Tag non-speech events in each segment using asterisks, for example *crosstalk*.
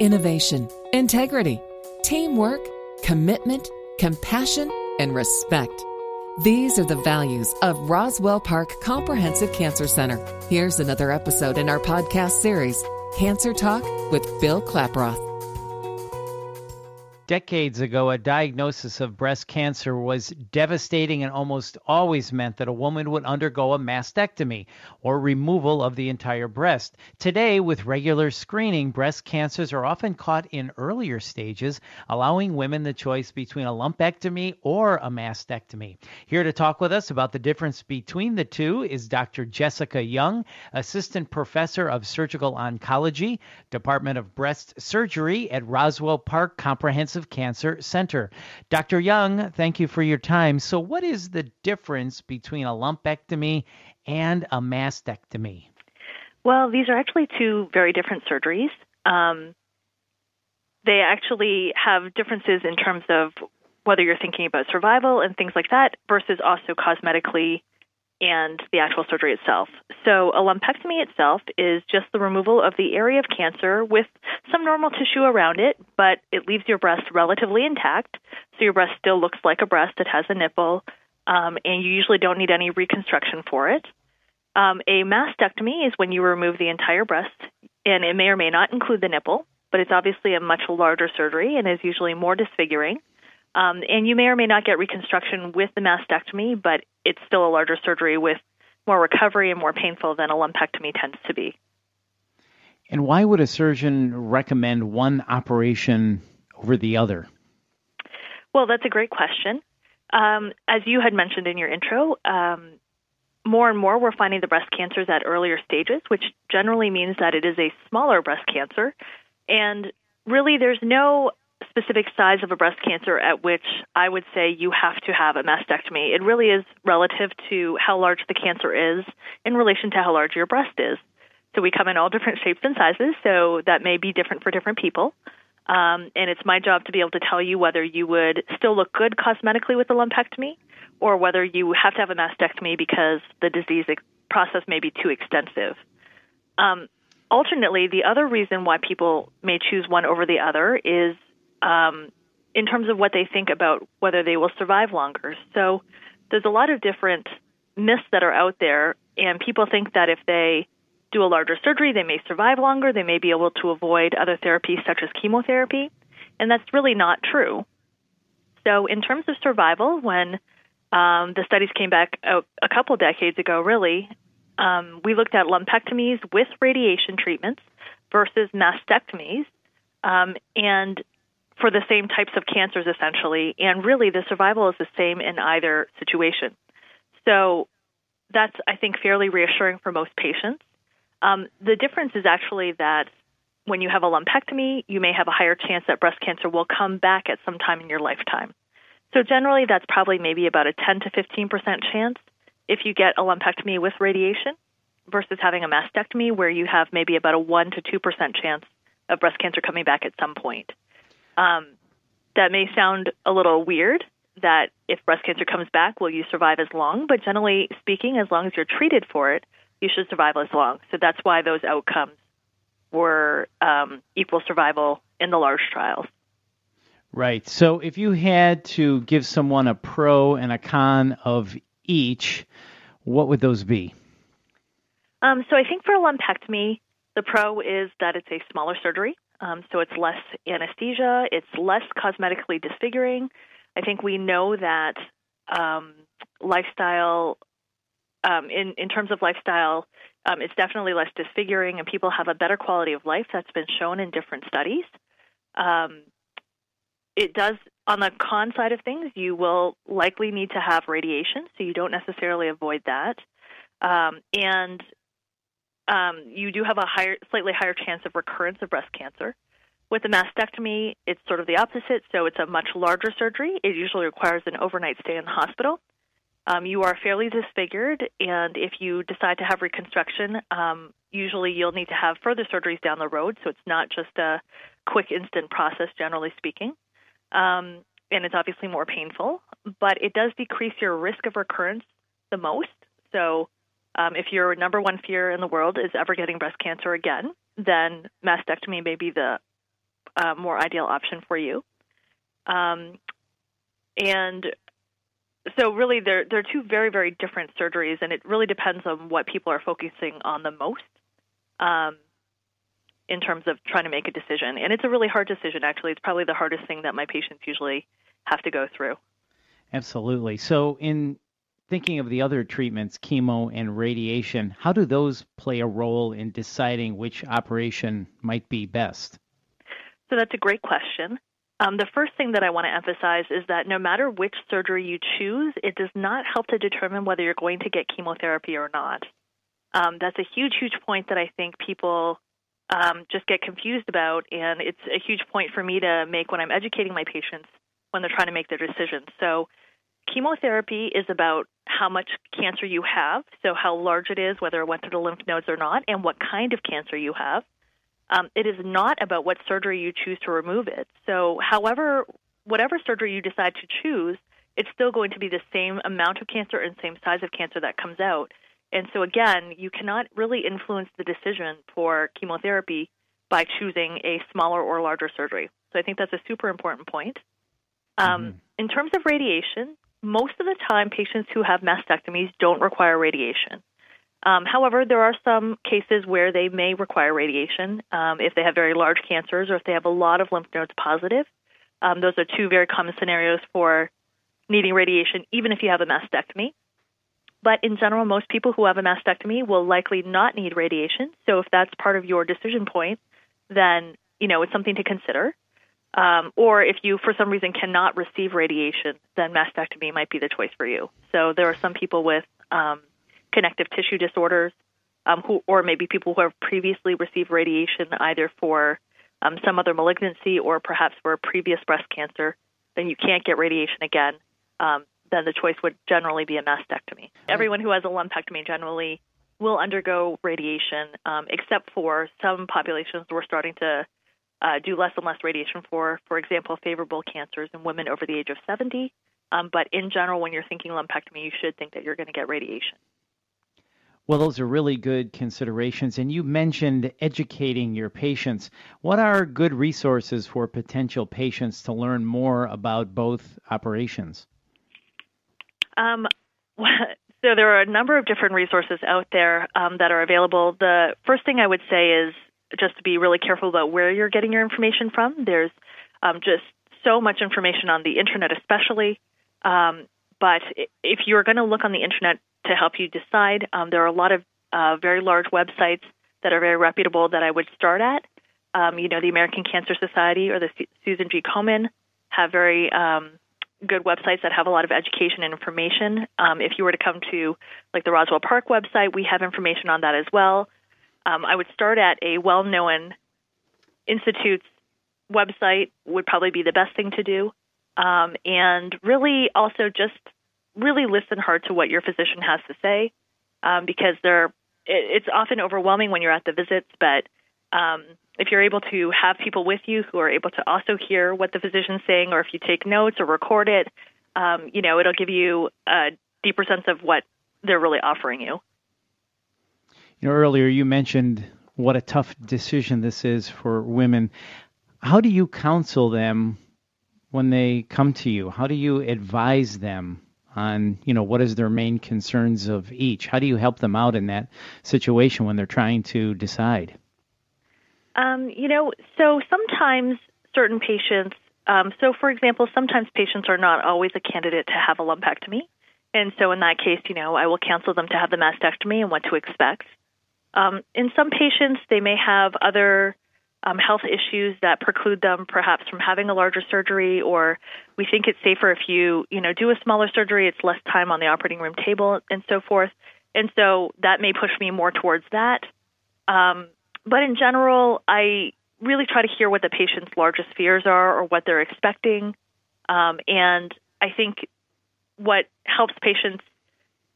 innovation, integrity, teamwork, commitment, compassion, and respect. These are the values of Roswell Park Comprehensive Cancer Center. Here's another episode in our podcast series, Cancer Talk with Bill Klaproth. Decades ago, a diagnosis of breast cancer was devastating and almost always meant that a woman would undergo a mastectomy or removal of the entire breast. Today, with regular screening, breast cancers are often caught in earlier stages, allowing women the choice between a lumpectomy or a mastectomy. Here to talk with us about the difference between the two is Dr. Jessica Young, Assistant Professor of Surgical Oncology, Department of Breast Surgery at Roswell Park Comprehensive Cancer Center. Dr. Young, thank you for your time. So, what is the difference between a lumpectomy and a mastectomy? Well, these are actually two very different surgeries. Um, they actually have differences in terms of whether you're thinking about survival and things like that versus also cosmetically and the actual surgery itself. So, a lumpectomy itself is just the removal of the area of cancer with some normal tissue around it, but it leaves your breast relatively intact. So, your breast still looks like a breast. It has a nipple, um, and you usually don't need any reconstruction for it. Um, a mastectomy is when you remove the entire breast, and it may or may not include the nipple, but it's obviously a much larger surgery and is usually more disfiguring. Um, and you may or may not get reconstruction with the mastectomy, but it's still a larger surgery with more recovery and more painful than a lumpectomy tends to be. And why would a surgeon recommend one operation over the other? Well, that's a great question. Um, as you had mentioned in your intro, um, more and more we're finding the breast cancers at earlier stages, which generally means that it is a smaller breast cancer. And really, there's no specific size of a breast cancer at which I would say you have to have a mastectomy. It really is relative to how large the cancer is in relation to how large your breast is. So we come in all different shapes and sizes, so that may be different for different people. Um, and it's my job to be able to tell you whether you would still look good cosmetically with a lumpectomy or whether you have to have a mastectomy because the disease process may be too extensive. Um, alternately, the other reason why people may choose one over the other is um, in terms of what they think about whether they will survive longer. So there's a lot of different myths that are out there, and people think that if they do a larger surgery, they may survive longer, they may be able to avoid other therapies such as chemotherapy, and that's really not true. So, in terms of survival, when um, the studies came back a, a couple decades ago, really, um, we looked at lumpectomies with radiation treatments versus mastectomies. Um, and for the same types of cancers essentially, and really the survival is the same in either situation. So that's, I think, fairly reassuring for most patients. Um, the difference is actually that when you have a lumpectomy, you may have a higher chance that breast cancer will come back at some time in your lifetime. So generally, that's probably maybe about a 10 to 15 percent chance if you get a lumpectomy with radiation versus having a mastectomy where you have maybe about a 1 to 2 percent chance of breast cancer coming back at some point. Um, that may sound a little weird that if breast cancer comes back, will you survive as long? But generally speaking, as long as you're treated for it, you should survive as long. So that's why those outcomes were um, equal survival in the large trials. Right. So if you had to give someone a pro and a con of each, what would those be? Um, so I think for a lumpectomy, the pro is that it's a smaller surgery. Um, so it's less anesthesia, it's less cosmetically disfiguring. I think we know that um, lifestyle, um, in, in terms of lifestyle, um, it's definitely less disfiguring and people have a better quality of life. That's been shown in different studies. Um, it does, on the con side of things, you will likely need to have radiation, so you don't necessarily avoid that. Um, and um, you do have a higher, slightly higher chance of recurrence of breast cancer. With a mastectomy, it's sort of the opposite. So it's a much larger surgery. It usually requires an overnight stay in the hospital. Um, you are fairly disfigured, and if you decide to have reconstruction, um, usually you'll need to have further surgeries down the road. So it's not just a quick, instant process, generally speaking. Um, and it's obviously more painful, but it does decrease your risk of recurrence the most. So um, if your number one fear in the world is ever getting breast cancer again, then mastectomy may be the uh, more ideal option for you. Um, and so really they're they're two very very different surgeries and it really depends on what people are focusing on the most um, in terms of trying to make a decision. And it's a really hard decision actually. It's probably the hardest thing that my patients usually have to go through. Absolutely. So in thinking of the other treatments chemo and radiation how do those play a role in deciding which operation might be best so that's a great question um, the first thing that I want to emphasize is that no matter which surgery you choose, it does not help to determine whether you're going to get chemotherapy or not. Um, that's a huge, huge point that I think people um, just get confused about, and it's a huge point for me to make when I'm educating my patients when they're trying to make their decisions. So, chemotherapy is about how much cancer you have, so how large it is, whether it went through the lymph nodes or not, and what kind of cancer you have. Um, it is not about what surgery you choose to remove it. So, however, whatever surgery you decide to choose, it's still going to be the same amount of cancer and same size of cancer that comes out. And so, again, you cannot really influence the decision for chemotherapy by choosing a smaller or larger surgery. So, I think that's a super important point. Um, mm-hmm. In terms of radiation, most of the time, patients who have mastectomies don't require radiation. Um, however, there are some cases where they may require radiation um, if they have very large cancers or if they have a lot of lymph nodes positive. Um, those are two very common scenarios for needing radiation, even if you have a mastectomy. But in general, most people who have a mastectomy will likely not need radiation. So if that's part of your decision point, then you know it's something to consider. Um, or if you, for some reason, cannot receive radiation, then mastectomy might be the choice for you. So there are some people with um, connective tissue disorders, um, who, or maybe people who have previously received radiation either for um, some other malignancy or perhaps for a previous breast cancer, then you can't get radiation again. Um, then the choice would generally be a mastectomy. Everyone who has a lumpectomy generally will undergo radiation, um, except for some populations we're starting to uh, do less and less radiation for, for example, favorable cancers in women over the age of 70. Um, but in general, when you're thinking lumpectomy, you should think that you're going to get radiation. Well, those are really good considerations. And you mentioned educating your patients. What are good resources for potential patients to learn more about both operations? Um, *laughs* so there are a number of different resources out there um, that are available. The first thing I would say is just to be really careful about where you're getting your information from. There's um, just so much information on the internet, especially. Um, but if you're going to look on the internet to help you decide. Um, there are a lot of uh, very large websites that are very reputable that I would start at. Um, you know, the American Cancer Society or the Susan G. Komen have very um, good websites that have a lot of education and information. Um, if you were to come to like the Roswell Park website, we have information on that as well. Um, I would start at a well-known institute's website would probably be the best thing to do, um, and really also just really listen hard to what your physician has to say um, because they're it, it's often overwhelming when you're at the visits, but um, if you're able to have people with you who are able to also hear what the physician's saying, or if you take notes or record it, um, you know, it'll give you a deeper sense of what they're really offering you. You know, earlier you mentioned what a tough decision this is for women. How do you counsel them when they come to you? How do you advise them on you know what is their main concerns of each how do you help them out in that situation when they're trying to decide um, you know so sometimes certain patients um, so for example sometimes patients are not always a candidate to have a lumpectomy and so in that case you know i will counsel them to have the mastectomy and what to expect um, in some patients they may have other um, health issues that preclude them perhaps from having a larger surgery, or we think it's safer if you you know do a smaller surgery. It's less time on the operating room table and so forth. And so that may push me more towards that. Um, but in general, I really try to hear what the patient's largest fears are or what they're expecting. Um, and I think what helps patients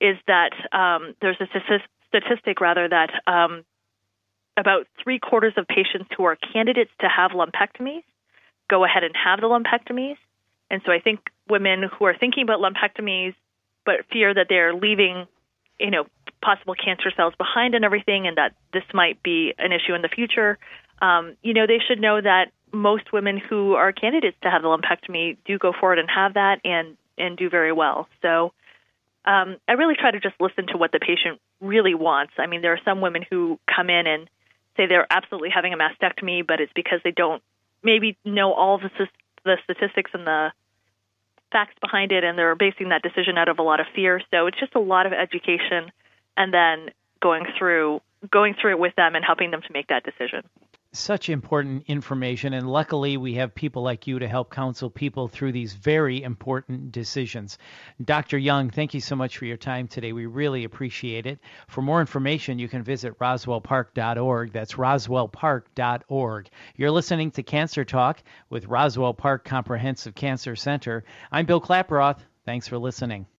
is that um, there's a statistic rather that um, about three quarters of patients who are candidates to have lumpectomies go ahead and have the lumpectomies. And so I think women who are thinking about lumpectomies but fear that they're leaving, you know, possible cancer cells behind and everything, and that this might be an issue in the future, um, you know, they should know that most women who are candidates to have the lumpectomy do go forward and have that and and do very well. So um, I really try to just listen to what the patient really wants. I mean, there are some women who come in and say they're absolutely having a mastectomy, but it's because they don't maybe know all the the statistics and the facts behind it, and they're basing that decision out of a lot of fear. So it's just a lot of education, and then going through going through it with them and helping them to make that decision such important information. And luckily, we have people like you to help counsel people through these very important decisions. Dr. Young, thank you so much for your time today. We really appreciate it. For more information, you can visit roswellpark.org. That's roswellpark.org. You're listening to Cancer Talk with Roswell Park Comprehensive Cancer Center. I'm Bill Klaproth. Thanks for listening.